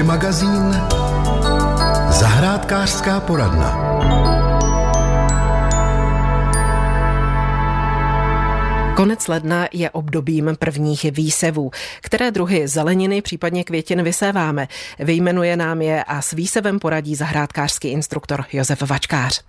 Hobby magazín Zahrádkářská poradna. Konec ledna je obdobím prvních výsevů. Které druhy zeleniny, případně květin vyséváme? Vyjmenuje nám je a s výsevem poradí zahrádkářský instruktor Josef Vačkář.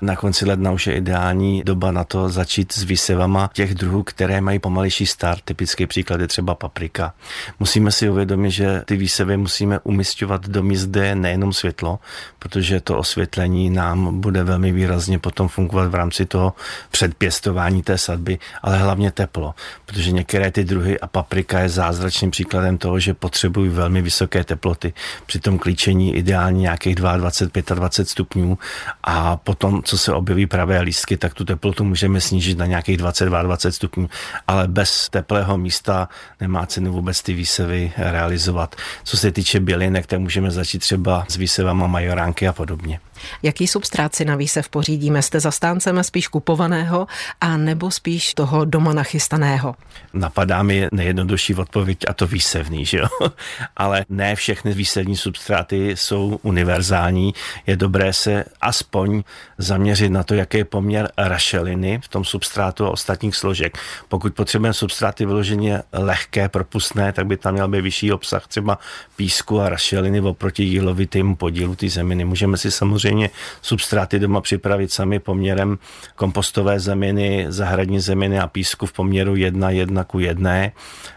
Na konci ledna už je ideální doba na to začít s výsevama těch druhů, které mají pomalejší start. Typický příklad je třeba paprika. Musíme si uvědomit, že ty výsevy musíme umistovat do míst, kde je nejenom světlo, protože to osvětlení nám bude velmi výrazně potom fungovat v rámci toho předpěstování té sadby, ale hlavně hlavně teplo, protože některé ty druhy a paprika je zázračným příkladem toho, že potřebují velmi vysoké teploty. Při tom klíčení ideálně nějakých 22, 25 stupňů a potom, co se objeví pravé lístky, tak tu teplotu můžeme snížit na nějakých 22, 20 stupňů, ale bez teplého místa nemá cenu vůbec ty výsevy realizovat. Co se týče bylinek, tak můžeme začít třeba s výsevama majoránky a podobně. Jaký substrát si na výsev pořídíme? Jste zastáncem spíš kupovaného a nebo spíš toho doma nachystaného? Napadá mi nejjednodušší odpověď a to výsevný, že jo? Ale ne všechny výsevní substráty jsou univerzální. Je dobré se aspoň zaměřit na to, jaký je poměr rašeliny v tom substrátu a ostatních složek. Pokud potřebujeme substráty vyloženě lehké, propustné, tak by tam měl být vyšší obsah třeba písku a rašeliny oproti jílovitému podílu té zeminy. Můžeme si samozřejmě samozřejmě substráty doma připravit sami poměrem kompostové zeminy, zahradní zeminy a písku v poměru 1, 1 ku 1.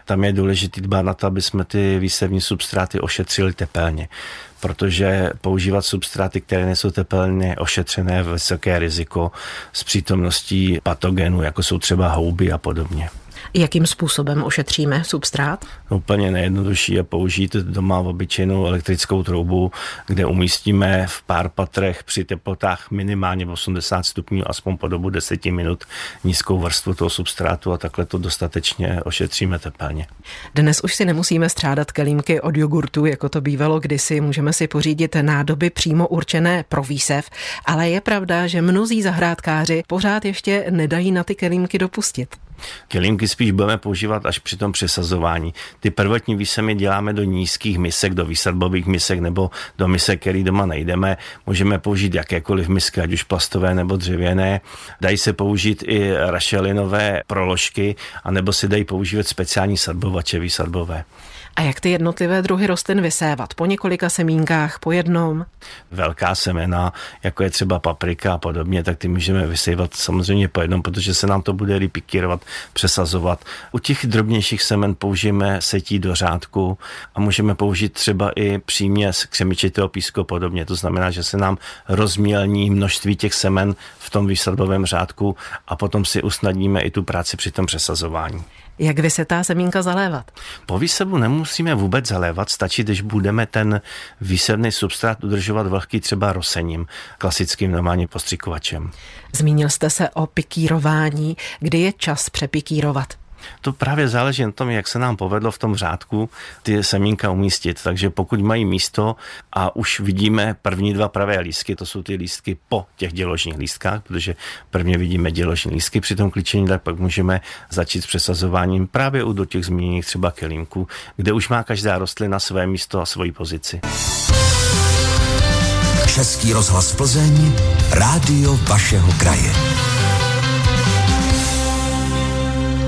Tam je důležité dbát na to, aby jsme ty výsevní substráty ošetřili tepelně protože používat substráty, které nejsou tepelně ošetřené, je vysoké riziko s přítomností patogenů, jako jsou třeba houby a podobně. Jakým způsobem ošetříme substrát? Úplně nejjednodušší je použít doma obyčejnou elektrickou troubu, kde umístíme v pár patrech při teplotách minimálně 80 stupňů, aspoň po dobu 10 minut nízkou vrstvu toho substrátu a takhle to dostatečně ošetříme tepelně. Dnes už si nemusíme střádat kelímky od jogurtu, jako to bývalo kdysi. Můžeme si pořídit nádoby přímo určené pro výsev, ale je pravda, že mnozí zahrádkáři pořád ještě nedají na ty kelímky dopustit. Kelímky spíš budeme používat až při tom přesazování. Ty prvotní výsemy děláme do nízkých misek, do výsadbových misek nebo do misek, který doma najdeme. Můžeme použít jakékoliv misky, ať už plastové nebo dřevěné. Dají se použít i rašelinové proložky, anebo se dají používat speciální sadbovače výsadbové. A jak ty jednotlivé druhy rostlin vysévat? Po několika semínkách, po jednom? Velká semena, jako je třeba paprika a podobně, tak ty můžeme vysévat samozřejmě po jednom, protože se nám to bude repikírovat, přesazovat. U těch drobnějších semen použijeme setí do řádku a můžeme použít třeba i příměs křemičitého písku podobně. To znamená, že se nám rozmělní množství těch semen v tom výsadbovém řádku a potom si usnadníme i tu práci při tom přesazování. Jak vysetá semínka zalévat? Po výsevu nemusíme vůbec zalévat, stačí, když budeme ten výsevný substrát udržovat vlhký třeba rosením, klasickým normálním postřikovačem. Zmínil jste se o pikírování. Kdy je čas přepikírovat? To právě záleží na tom, jak se nám povedlo v tom řádku ty semínka umístit. Takže pokud mají místo a už vidíme první dva pravé lístky, to jsou ty lístky po těch děložních lístkách, protože prvně vidíme děložní lístky při tom klíčení, tak pak můžeme začít s přesazováním právě u do těch zmíněných třeba kelímků, kde už má každá rostlina své místo a svoji pozici. Český rozhlas Plzeň, rádio vašeho kraje.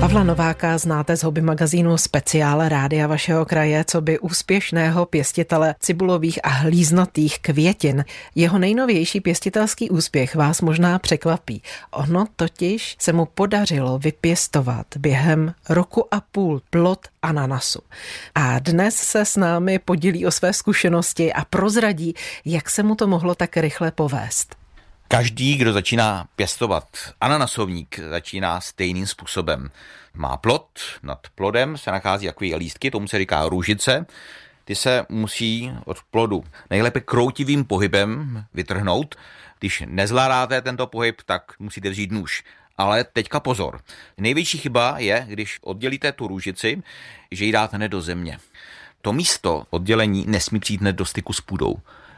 Pavla Nováka znáte z hobby magazínu Speciál Rádia vašeho kraje, co by úspěšného pěstitele cibulových a hlíznatých květin. Jeho nejnovější pěstitelský úspěch vás možná překvapí. Ono totiž se mu podařilo vypěstovat během roku a půl plot ananasu. A dnes se s námi podělí o své zkušenosti a prozradí, jak se mu to mohlo tak rychle povést. Každý, kdo začíná pěstovat ananasovník, začíná stejným způsobem. Má plod, nad plodem se nachází takové lístky, tomu se říká růžice. Ty se musí od plodu nejlépe kroutivým pohybem vytrhnout. Když nezvládáte tento pohyb, tak musíte vzít nůž. Ale teďka pozor. Největší chyba je, když oddělíte tu růžici, že ji dáte ne do země. To místo oddělení nesmí přijít hned do styku s půdou,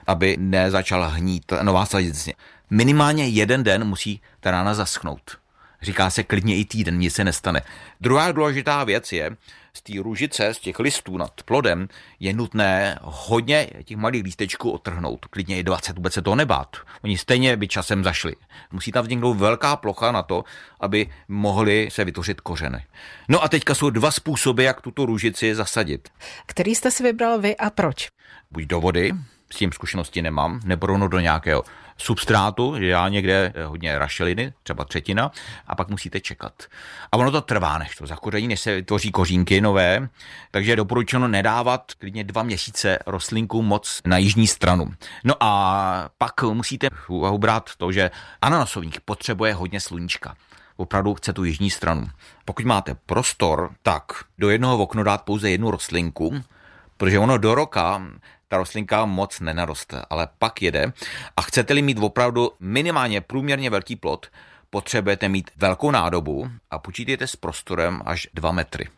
aby nezačala hnít nová sadice minimálně jeden den musí ta rána zaschnout. Říká se klidně i týden, nic se nestane. Druhá důležitá věc je z té růžice, z těch listů nad plodem, je nutné hodně těch malých lístečků otrhnout. Klidně i 20, vůbec se toho nebát. Oni stejně by časem zašli. Musí tam vzniknout velká plocha na to, aby mohly se vytvořit kořeny. No a teďka jsou dva způsoby, jak tuto růžici zasadit. Který jste si vybral vy a proč? Buď do vody, s tím zkušenosti nemám, nebo rovnou do nějakého substrátu, že já někde hodně rašeliny, třeba třetina, a pak musíte čekat. A ono to trvá, než to zakoření, než se vytvoří kořínky nové, takže je doporučeno nedávat klidně dva měsíce rostlinku moc na jižní stranu. No a pak musíte úvahu brát to, že ananasovník potřebuje hodně sluníčka opravdu chce tu jižní stranu. Pokud máte prostor, tak do jednoho okna dát pouze jednu rostlinku, protože ono do roka ta rostlinka moc nenaroste, ale pak jede a chcete-li mít opravdu minimálně průměrně velký plot, potřebujete mít velkou nádobu a počítejte s prostorem až 2 metry.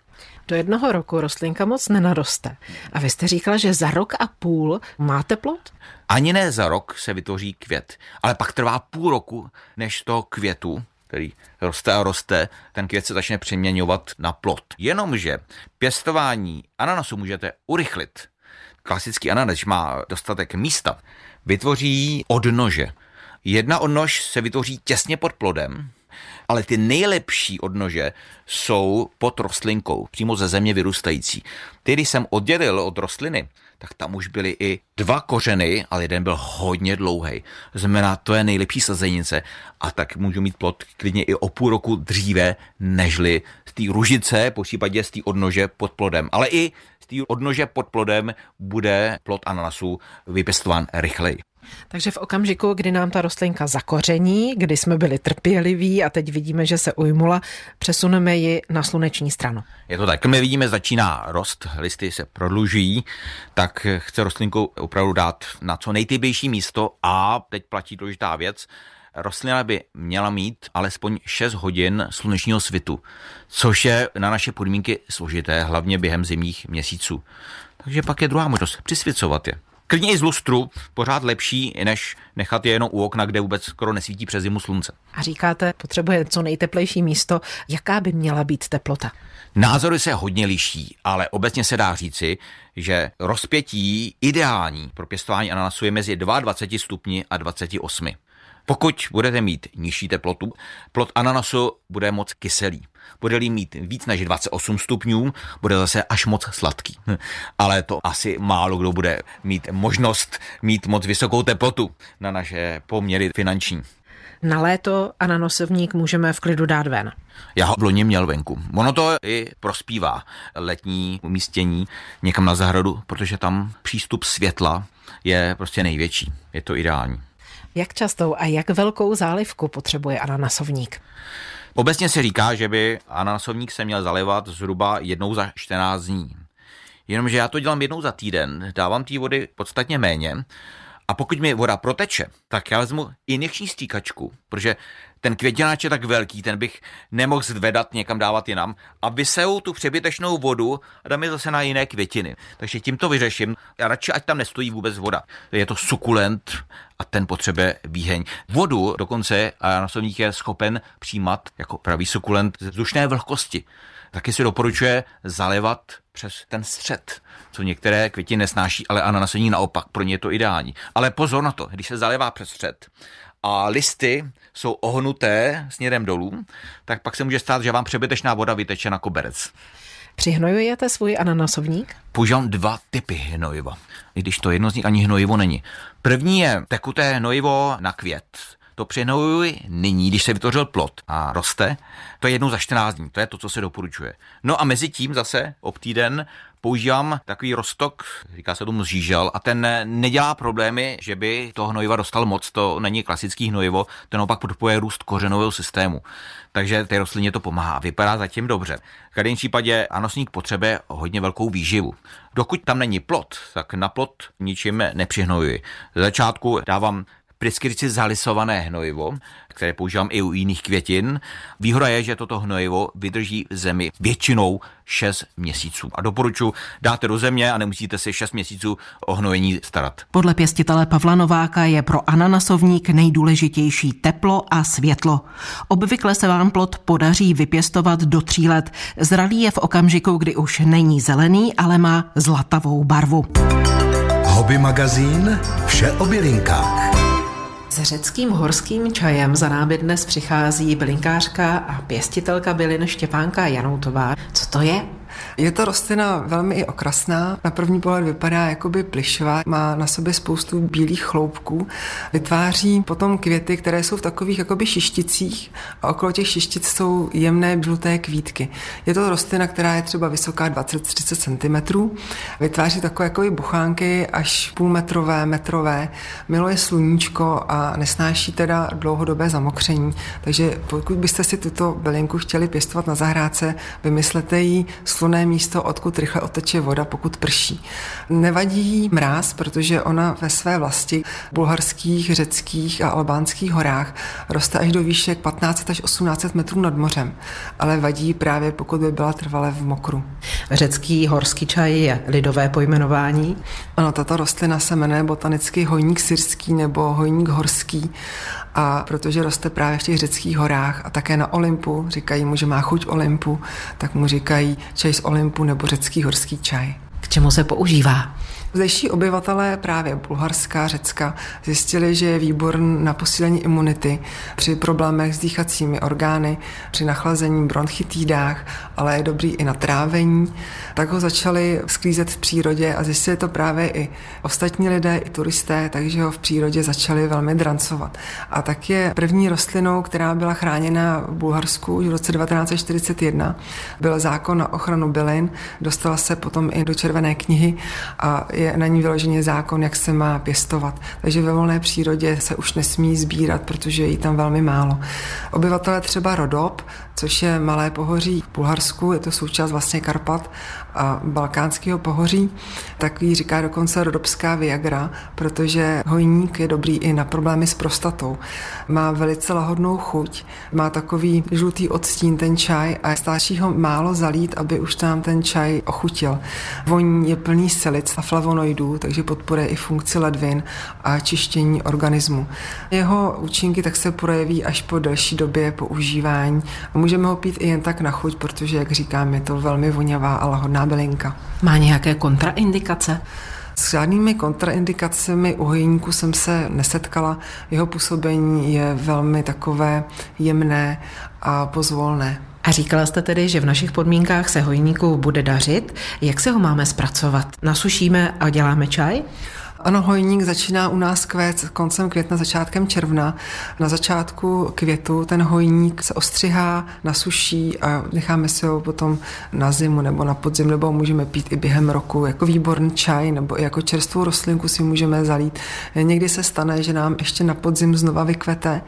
Do jednoho roku rostlinka moc nenaroste. A vy jste říkala, že za rok a půl máte plot? Ani ne za rok se vytvoří květ, ale pak trvá půl roku, než to květu který roste a roste, ten květ se začne přeměňovat na plot. Jenomže pěstování ananasu můžete urychlit klasický ananas má dostatek místa, vytvoří odnože. Jedna odnož se vytvoří těsně pod plodem, ale ty nejlepší odnože jsou pod rostlinkou, přímo ze země vyrůstající. Ty, když jsem oddělil od rostliny, tak tam už byly i dva kořeny, ale jeden byl hodně dlouhý. Znamená, to je nejlepší sazenice a tak můžu mít plod klidně i o půl roku dříve, nežli z té ružice, po případě z té odnože pod plodem. Ale i z té odnože pod plodem bude plod ananasu vypěstován rychleji. Takže v okamžiku, kdy nám ta rostlinka zakoření, kdy jsme byli trpěliví a teď vidíme, že se ujmula, přesuneme ji na sluneční stranu. Je to tak. My vidíme, začíná rost, listy se prodlužují, tak chce rostlinku opravdu dát na co nejtybější místo a teď platí důležitá věc, rostlina by měla mít alespoň 6 hodin slunečního svitu, což je na naše podmínky složité, hlavně během zimních měsíců. Takže pak je druhá možnost, přisvěcovat je klidně i z lustru, pořád lepší, než nechat je jenom u okna, kde vůbec skoro nesvítí přes zimu slunce. A říkáte, potřebuje co nejteplejší místo. Jaká by měla být teplota? Názory se hodně liší, ale obecně se dá říci, že rozpětí ideální pro pěstování ananasu je mezi 22 stupni a 28. Pokud budete mít nižší teplotu, plod ananasu bude moc kyselý. Bude-li mít víc než 28 stupňů, bude zase až moc sladký. Ale to asi málo kdo bude mít možnost mít moc vysokou teplotu na naše poměry finanční. Na léto ananosovník můžeme v klidu dát ven. Já ho v loni měl venku. Ono to i prospívá letní umístění někam na zahradu, protože tam přístup světla je prostě největší. Je to ideální. Jak častou a jak velkou zálivku potřebuje ananasovník? Obecně se říká, že by ananasovník se měl zalivat zhruba jednou za 14 dní. Jenomže já to dělám jednou za týden, dávám té vody podstatně méně a pokud mi voda proteče, tak já vezmu injekční stříkačku, protože ten květináč je tak velký, ten bych nemohl zvedat někam dávat jinam a vysejou tu přebytečnou vodu a dám je zase na jiné květiny. Takže tím to vyřeším. Já radši, ať tam nestojí vůbec voda. Je to sukulent a ten potřebuje výheň. Vodu dokonce a nasovník je schopen přijímat jako pravý sukulent ze vzdušné vlhkosti. Taky si doporučuje zalevat přes ten střed, co některé květiny nesnáší, ale ananasovník naopak, pro ně je to ideální. Ale pozor na to, když se zalevá přes střed, a listy jsou ohnuté směrem dolů, tak pak se může stát, že vám přebytečná voda vyteče na koberec. Přihnojujete svůj ananasovník? Používám dva typy hnojiva, i když to jedno z nich ani hnojivo není. První je tekuté hnojivo na květ. To přihnojuji nyní, když se vytvořil plot a roste. To je jednou za 14 dní, to je to, co se doporučuje. No a mezi tím zase ob týden používám takový rostok, říká se tomu zžížel, a ten nedělá problémy, že by to hnojiva dostal moc, to není klasický hnojivo, to naopak podporuje růst kořenového systému. Takže té rostlině to pomáhá, vypadá zatím dobře. V každém případě anosník potřebuje hodně velkou výživu. Dokud tam není plot, tak na plot ničím nepřihnojuji. Z začátku dávám preskripci zalisované hnojivo, které používám i u jiných květin. Výhoda je, že toto hnojivo vydrží v zemi většinou 6 měsíců. A doporučuji, dáte do země a nemusíte si 6 měsíců o hnojení starat. Podle pěstitele Pavla Nováka je pro ananasovník nejdůležitější teplo a světlo. Obvykle se vám plod podaří vypěstovat do tří let. Zralý je v okamžiku, kdy už není zelený, ale má zlatavou barvu. Hobby magazín Vše o bylinkách. S řeckým horským čajem za námi dnes přichází bylinkářka a pěstitelka bylin Štěpánka Janoutová. Co to je? Je to rostlina velmi i okrasná. Na první pohled vypadá jakoby plišová, má na sobě spoustu bílých chloupků. Vytváří potom květy, které jsou v takových jakoby šišticích a okolo těch šištic jsou jemné žluté kvítky. Je to rostlina, která je třeba vysoká 20-30 cm. Vytváří takové jakoby buchánky až půlmetrové, metrové. Miluje sluníčko a nesnáší teda dlouhodobé zamokření. Takže pokud byste si tuto bylinku chtěli pěstovat na zahrádce, vymyslete jí slunné místo, odkud rychle oteče voda, pokud prší. Nevadí jí mráz, protože ona ve své vlasti bulharských, řeckých a albánských horách roste až do výšek 15 až 18 metrů nad mořem, ale vadí právě pokud by byla trvale v mokru. Řecký horský čaj je lidové pojmenování. Ano, tato rostlina se jmenuje botanicky hojník syrský nebo hojník horský a protože roste právě v těch řeckých horách a také na Olympu, říkají mu, že má chuť Olympu, tak mu říkají čaj z Olympu nebo řecký horský čaj. K čemu se používá? Zdejší obyvatelé právě Bulharska, Řecka zjistili, že je výborný na posílení imunity při problémech s dýchacími orgány, při nachlazení bronchitídách, ale je dobrý i na trávení. Tak ho začali sklízet v přírodě a zjistili to právě i ostatní lidé, i turisté, takže ho v přírodě začali velmi drancovat. A tak je první rostlinou, která byla chráněna v Bulharsku už v roce 1941. Byl zákon na ochranu bylin, dostala se potom i do Červené knihy a je na ní vyloženě zákon, jak se má pěstovat. Takže ve volné přírodě se už nesmí sbírat, protože je jí tam velmi málo. Obyvatelé třeba Rodob, což je malé pohoří v Bulharsku, je to součást vlastně Karpat a balkánského pohoří, tak jí říká dokonce rodobská Viagra, protože hojník je dobrý i na problémy s prostatou. Má velice lahodnou chuť, má takový žlutý odstín ten čaj a stačí ho málo zalít, aby už tam ten čaj ochutil. Voní je plný silic a flavonoidů, takže podporuje i funkci ledvin a čištění organismu. Jeho účinky tak se projeví až po delší době používání a můžeme ho pít i jen tak na chuť, protože, jak říkám, je to velmi vonavá a lahodná bylinka. Má nějaké kontraindikace? S žádnými kontraindikacemi u hojníku jsem se nesetkala. Jeho působení je velmi takové jemné a pozvolné. A říkala jste tedy, že v našich podmínkách se hojníku bude dařit. Jak se ho máme zpracovat? Nasušíme a děláme čaj? Ano, hojník začíná u nás kvét koncem května, začátkem června. Na začátku květu ten hojník se ostřihá, nasuší a necháme si ho potom na zimu nebo na podzim, nebo můžeme pít i během roku jako výborný čaj, nebo i jako čerstvou rostlinku si můžeme zalít. Někdy se stane, že nám ještě na podzim znova vykvete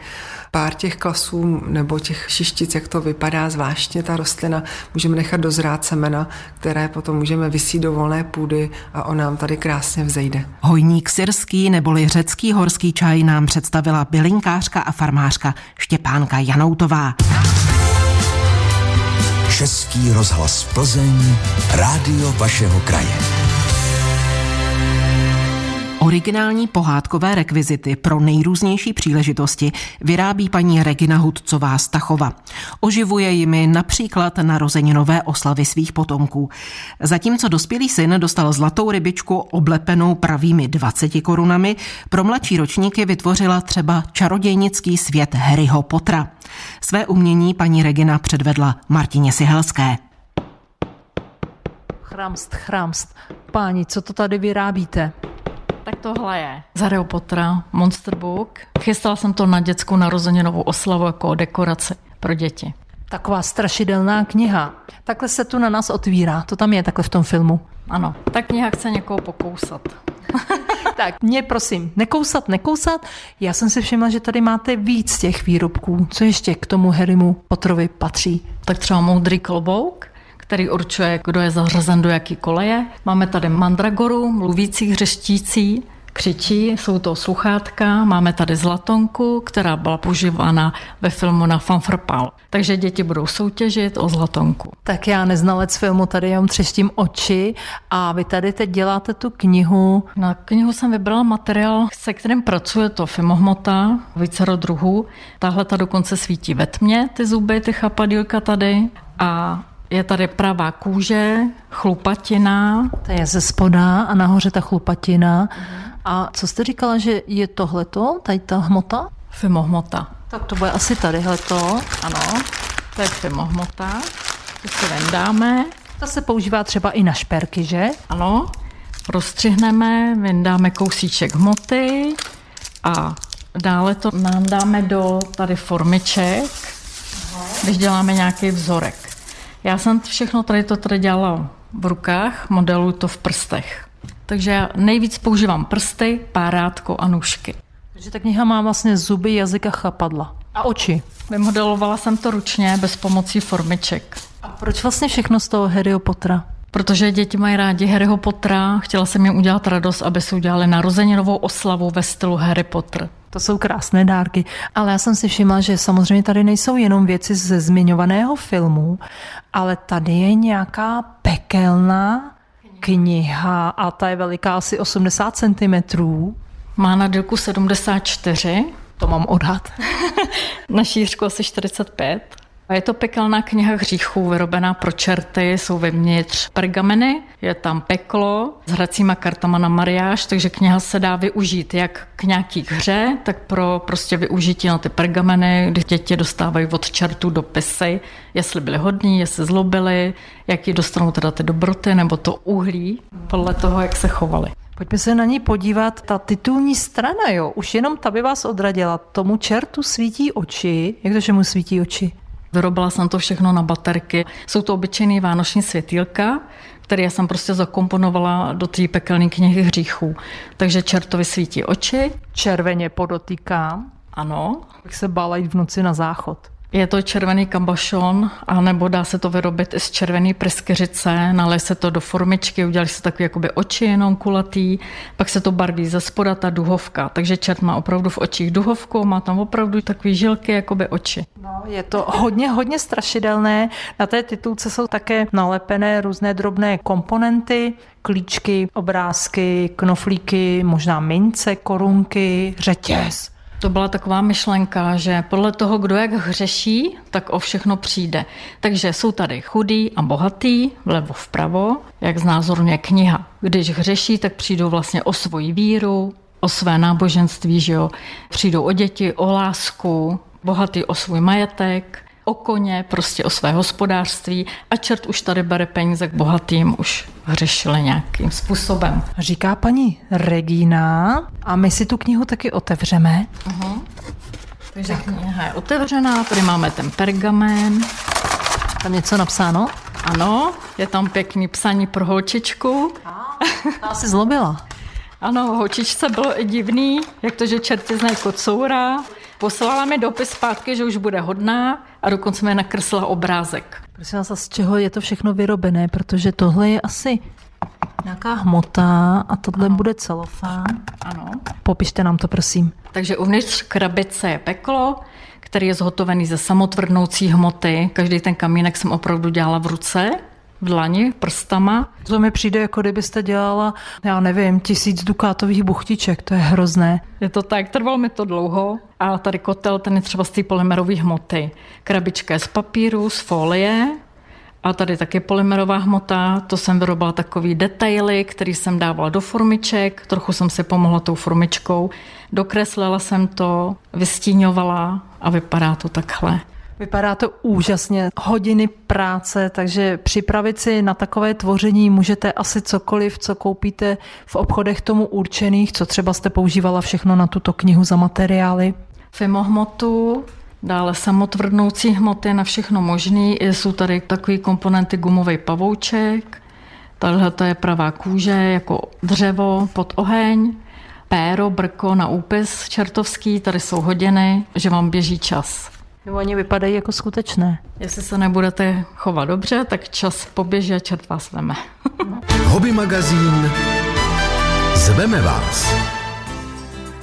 pár těch klasů nebo těch šištic, jak to vypadá zvláštně ta rostlina, můžeme nechat dozrát semena, které potom můžeme vysít do volné půdy a on nám tady krásně vzejde. Hojník syrský neboli řecký horský čaj nám představila bylinkářka a farmářka Štěpánka Janoutová. Český rozhlas Plzeň, rádio vašeho kraje. Originální pohádkové rekvizity pro nejrůznější příležitosti vyrábí paní Regina Hudcová Stachova. Oživuje jimi například narozeninové oslavy svých potomků. Zatímco dospělý syn dostal zlatou rybičku oblepenou pravými 20 korunami, pro mladší ročníky vytvořila třeba čarodějnický svět Harryho Pottera. Své umění paní Regina předvedla Martině Sihelské. Chramst, chramst. Páni, co to tady vyrábíte? Tak tohle je z Harryho Pottera, Monster Book. Chystala jsem to na dětskou narozeninovou oslavu jako dekoraci pro děti. Taková strašidelná kniha. Takhle se tu na nás otvírá. To tam je takhle v tom filmu. Ano, ta kniha chce někoho pokousat. tak, mě prosím, nekousat, nekousat. Já jsem si všimla, že tady máte víc těch výrobků. Co ještě k tomu Harrymu Potterovi patří? Tak třeba moudrý klobouk, který určuje, kdo je zařazen do jaký koleje. Máme tady mandragoru, mluvící hřeštící, křičí, jsou to sluchátka, máme tady zlatonku, která byla používána ve filmu na Fanfrpal. Takže děti budou soutěžit o zlatonku. Tak já neznalec filmu, tady jenom třeštím oči a vy tady teď děláte tu knihu. Na knihu jsem vybrala materiál, se kterým pracuje to fimohmota, vícero druhů. Tahle ta dokonce svítí ve tmě, ty zuby, ty chapadílka tady. A je tady pravá kůže, chlupatina. To je ze spoda a nahoře ta chlupatina. Uh-huh. A co jste říkala, že je tohleto, tady ta hmota? Fimohmota. Tak to bude asi tadyhleto. Ano, to je fimohmota. To si vendáme. Ta se používá třeba i na šperky, že? Ano. Rozstřihneme, vyndáme kousíček hmoty a dále to nám dáme do tady formiček, když děláme nějaký vzorek. Já jsem všechno tady to tady dělala v rukách, modelu to v prstech. Takže já nejvíc používám prsty, párátko a nůžky. Takže ta kniha má vlastně zuby, jazyk a chapadla. A oči. Vymodelovala jsem to ručně, bez pomocí formiček. A proč vlastně všechno z toho Harryho Pottera? Protože děti mají rádi Harryho Pottera, chtěla jsem jim udělat radost, aby si udělali narozeninovou oslavu ve stylu Harry Potter. To jsou krásné dárky, ale já jsem si všimla, že samozřejmě tady nejsou jenom věci ze zmiňovaného filmu, ale tady je nějaká pekelná kniha a ta je veliká asi 80 cm. Má na délku 74. To mám odhad. na šířku asi 45. A je to pekelná kniha hříchů, vyrobená pro čerty, jsou vevnitř pergameny, je tam peklo s hracíma kartama na mariáž, takže kniha se dá využít jak k nějaký hře, tak pro prostě využití na ty pergameny, kdy děti dostávají od čertů dopisy, jestli byli hodní, jestli zlobili, jaký dostanou teda ty dobroty nebo to uhlí, podle toho, jak se chovali. Pojďme se na ní podívat. Ta titulní strana, jo, už jenom ta by vás odradila. Tomu čertu svítí oči. Jak to, že mu svítí oči? Vyrobila jsem to všechno na baterky. Jsou to obyčejný vánoční světýlka, které jsem prostě zakomponovala do té pekelné knihy hříchů. Takže čertovi svítí oči. Červeně podotýkám. Ano. Jak se bála jít v noci na záchod. Je to červený kabašon, anebo dá se to vyrobit i z červené pryskyřice, nalej se to do formičky, udělali se takové jakoby oči jenom kulatý, pak se to barví ze spoda ta duhovka. Takže čert má opravdu v očích duhovku, má tam opravdu takové žilky, jakoby oči. No, je to hodně, hodně strašidelné. Na té titulce jsou také nalepené různé drobné komponenty, klíčky, obrázky, knoflíky, možná mince, korunky, řetěz. To byla taková myšlenka, že podle toho, kdo jak hřeší, tak o všechno přijde. Takže jsou tady chudý a bohatý, vlevo vpravo, jak znázorně kniha. Když hřeší, tak přijdou vlastně o svoji víru, o své náboženství, že jo? přijdou o děti, o lásku, bohatý o svůj majetek, o koně, prostě o své hospodářství a čert už tady bere peníze k bohatým, už hřešili nějakým způsobem. Říká paní Regina a my si tu knihu taky otevřeme. Uh-huh. Takže tak. kniha je otevřená, tady máme ten pergamen. Tam něco napsáno? Ano, je tam pěkný psaní pro holčičku. Ta asi zlobila. Ano, holčičce bylo i divný, jak to, že čerti znají kocoura. Poslala mi dopis zpátky, že už bude hodná a dokonce mi nakreslila obrázek. Prosím vás, z čeho je to všechno vyrobené? Protože tohle je asi nějaká hmota a tohle ano. bude celofán. Ano. Popište nám to, prosím. Takže uvnitř krabice je peklo, který je zhotovený ze samotvrdnoucí hmoty. Každý ten kamínek jsem opravdu dělala v ruce v dlani, prstama. To mi přijde, jako kdybyste dělala, já nevím, tisíc dukátových buchtiček, to je hrozné. Je to tak, trvalo mi to dlouho. A tady kotel, ten je třeba z té polymerové hmoty. Krabička je z papíru, z folie, a tady taky polymerová hmota, to jsem vyrobila takový detaily, který jsem dávala do formiček, trochu jsem si pomohla tou formičkou, dokreslila jsem to, vystíňovala a vypadá to takhle. Vypadá to úžasně, hodiny práce, takže připravit si na takové tvoření můžete asi cokoliv, co koupíte v obchodech tomu určených, co třeba jste používala všechno na tuto knihu za materiály. Fimohmotu, dále samotvrdnoucí hmoty na všechno možný. Jsou tady takové komponenty gumový pavouček, tahle to je pravá kůže jako dřevo pod oheň, péro, brko na úpis čertovský, tady jsou hodiny, že vám běží čas. Oni vypadají jako skutečné. Jestli se nebudete chovat dobře, tak čas poběží a čert vás veme. Hobby magazín Zveme vás.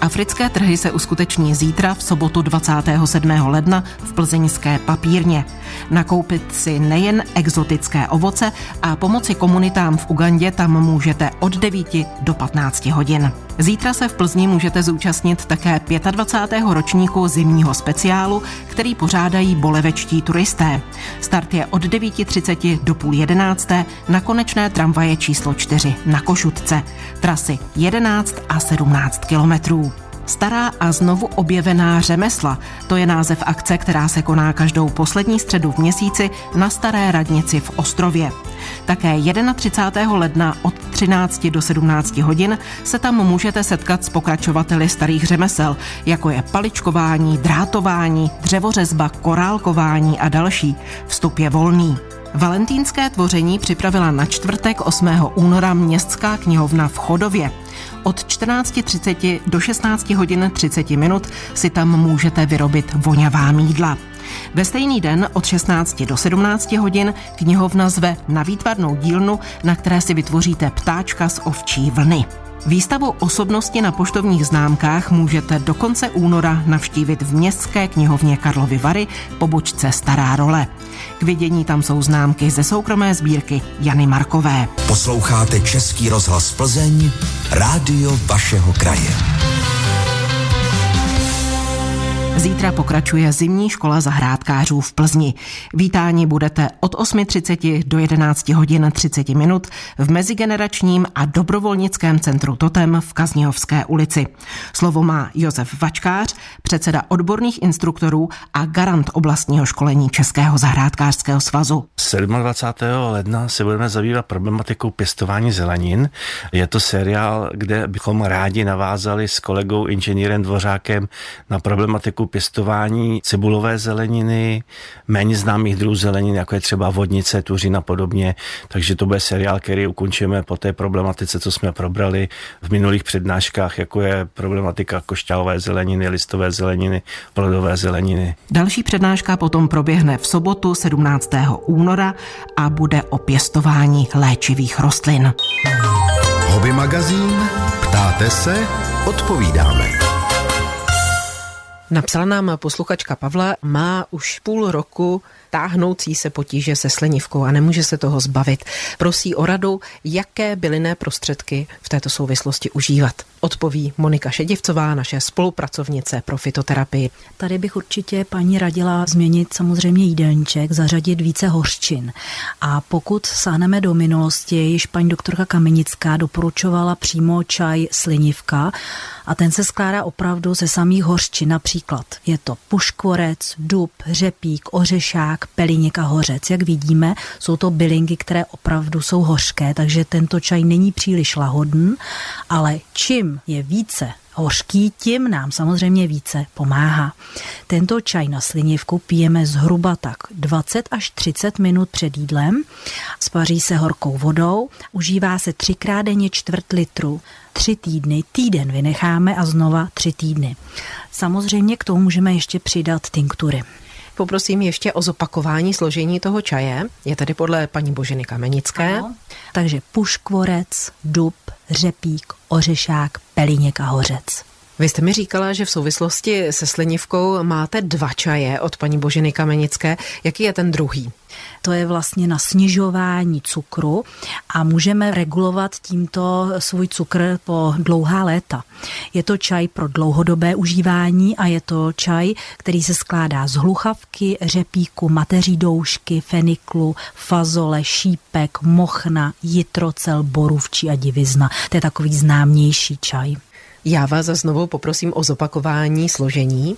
Africké trhy se uskuteční zítra v sobotu 27. ledna v plzeňské papírně. Nakoupit si nejen exotické ovoce a pomoci komunitám v Ugandě tam můžete od 9 do 15 hodin. Zítra se v Plzni můžete zúčastnit také 25. ročníku zimního speciálu, který pořádají bolevečtí turisté. Start je od 9.30 do půl 11. na konečné tramvaje číslo 4 na Košutce. Trasy 11 a 17 kilometrů. Stará a znovu objevená řemesla. To je název akce, která se koná každou poslední středu v měsíci na Staré radnici v Ostrově. Také 31. ledna od 13 do 17 hodin se tam můžete setkat s pokračovateli starých řemesel, jako je paličkování, drátování, dřevořezba, korálkování a další. Vstup je volný. Valentínské tvoření připravila na čtvrtek 8. února Městská knihovna v Chodově. Od 14.30 do 16 hodin 30 minut si tam můžete vyrobit voňavá mídla. Ve stejný den od 16 do 17 hodin knihovna zve na výtvarnou dílnu, na které si vytvoříte ptáčka z ovčí vlny. Výstavu osobnosti na poštovních známkách můžete do konce února navštívit v Městské knihovně Karlovy Vary pobočce Stará role. K vidění tam jsou známky ze soukromé sbírky Jany Markové. Posloucháte Český rozhlas Plzeň, rádio vašeho kraje. Zítra pokračuje zimní škola zahrádkářů v Plzni. Vítání budete od 8.30 do 11 hodin 30 minut v mezigeneračním a dobrovolnickém centru Totem v Kazněhovské ulici. Slovo má Josef Vačkář, předseda odborných instruktorů a garant oblastního školení Českého zahrádkářského svazu. 27. ledna se budeme zabývat problematikou pěstování zelenin. Je to seriál, kde bychom rádi navázali s kolegou inženýrem Dvořákem na problematiku pěstování cibulové zeleniny, méně známých druhů zelenin, jako je třeba vodnice, tuřin a podobně. Takže to bude seriál, který ukončíme po té problematice, co jsme probrali v minulých přednáškách, jako je problematika košťálové zeleniny, listové zeleniny, plodové zeleniny. Další přednáška potom proběhne v sobotu 17. února a bude o pěstování léčivých rostlin. Hobby magazín, ptáte se, odpovídáme. Napsala nám posluchačka Pavla, má už půl roku táhnoucí se potíže se slenivkou a nemůže se toho zbavit. Prosí o radu, jaké bylinné prostředky v této souvislosti užívat. Odpoví Monika Šedivcová, naše spolupracovnice pro fitoterapii. Tady bych určitě paní radila změnit samozřejmě jídelníček, zařadit více hořčin. A pokud sáhneme do minulosti, již paní doktorka Kamenická doporučovala přímo čaj slinivka a ten se skládá opravdu ze samých hořčin. Například je to puškvorec, dub, řepík, ořešák, peliněk a hořec. Jak vidíme, jsou to bylinky, které opravdu jsou hořké, takže tento čaj není příliš lahodný, ale čím je více hořký, tím nám samozřejmě více pomáhá. Tento čaj na slinivku pijeme zhruba tak 20 až 30 minut před jídlem. Spaří se horkou vodou, užívá se třikrát denně čtvrt litru, tři týdny, týden vynecháme a znova tři týdny. Samozřejmě k tomu můžeme ještě přidat tinktury. Poprosím ještě o zopakování složení toho čaje. Je tady podle paní Boženy Kamenické. Ano. Takže puškvorec, dub, řepík, ořešák, peliněk a hořec. Vy jste mi říkala, že v souvislosti se slinivkou máte dva čaje od paní Boženy Kamenické. Jaký je ten druhý? To je vlastně na snižování cukru a můžeme regulovat tímto svůj cukr po dlouhá léta. Je to čaj pro dlouhodobé užívání a je to čaj, který se skládá z hluchavky, řepíku, mateří doušky, feniklu, fazole, šípek, mochna, jitrocel, borůvčí a divizna. To je takový známější čaj. Já vás znovu poprosím o zopakování složení.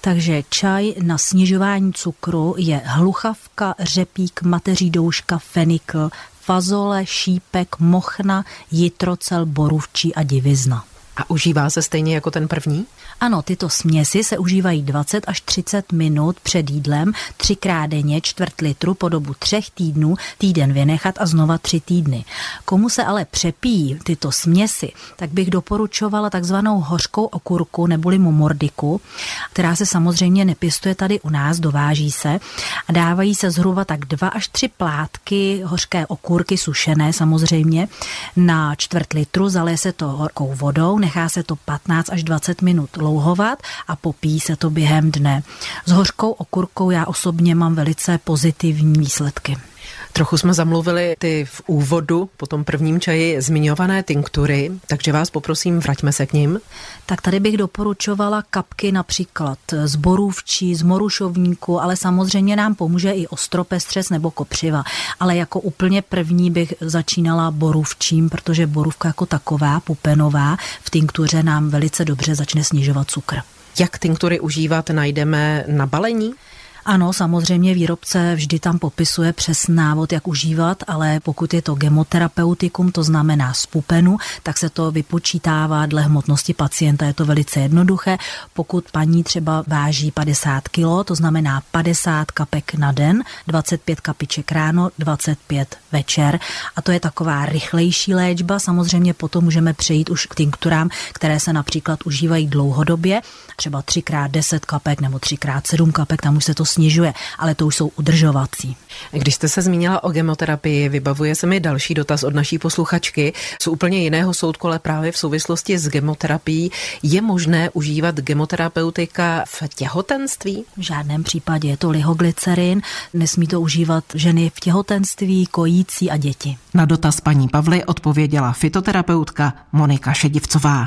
Takže čaj na snižování cukru je hluchavka, řepík, mateří douška, fenikl, fazole, šípek, mochna, jitrocel, borůvčí a divizna. A užívá se stejně jako ten první? Ano, tyto směsi se užívají 20 až 30 minut před jídlem, třikrát denně, čtvrt litru po dobu třech týdnů, týden vynechat a znova tři týdny. Komu se ale přepíjí tyto směsi, tak bych doporučovala takzvanou hořkou okurku neboli momordiku, která se samozřejmě nepěstuje tady u nás, dováží se a dávají se zhruba tak dva až tři plátky hořké okurky, sušené samozřejmě, na čtvrt litru, zalije se to horkou vodou, nechá se to 15 až 20 minut louhovat a popíjí se to během dne. S hořkou okurkou já osobně mám velice pozitivní výsledky. Trochu jsme zamluvili ty v úvodu, po tom prvním čaji, zmiňované tinktury, takže vás poprosím, vraťme se k ním. Tak tady bych doporučovala kapky například z borůvčí, z morušovníku, ale samozřejmě nám pomůže i ostropestřes nebo kopřiva. Ale jako úplně první bych začínala borůvčím, protože borůvka jako taková, pupenová, v tinktuře nám velice dobře začne snižovat cukr. Jak tinktury užívat, najdeme na balení? Ano, samozřejmě výrobce vždy tam popisuje přes návod, jak užívat, ale pokud je to gemoterapeutikum, to znamená z pupenu, tak se to vypočítává dle hmotnosti pacienta. Je to velice jednoduché. Pokud paní třeba váží 50 kg, to znamená 50 kapek na den, 25 kapiček ráno, 25 večer. A to je taková rychlejší léčba. Samozřejmě potom můžeme přejít už k tinkturám, které se například užívají dlouhodobě, třeba 3x10 kapek nebo 3x7 kapek, tam už se to snižuje, ale to už jsou udržovací. Když jste se zmínila o gemoterapii, vybavuje se mi další dotaz od naší posluchačky z úplně jiného soudku, ale právě v souvislosti s gemoterapií. Je možné užívat gemoterapeutika v těhotenství? V žádném případě je to lihoglycerin, nesmí to užívat ženy v těhotenství, kojící a děti. Na dotaz paní Pavly odpověděla fitoterapeutka Monika Šedivcová.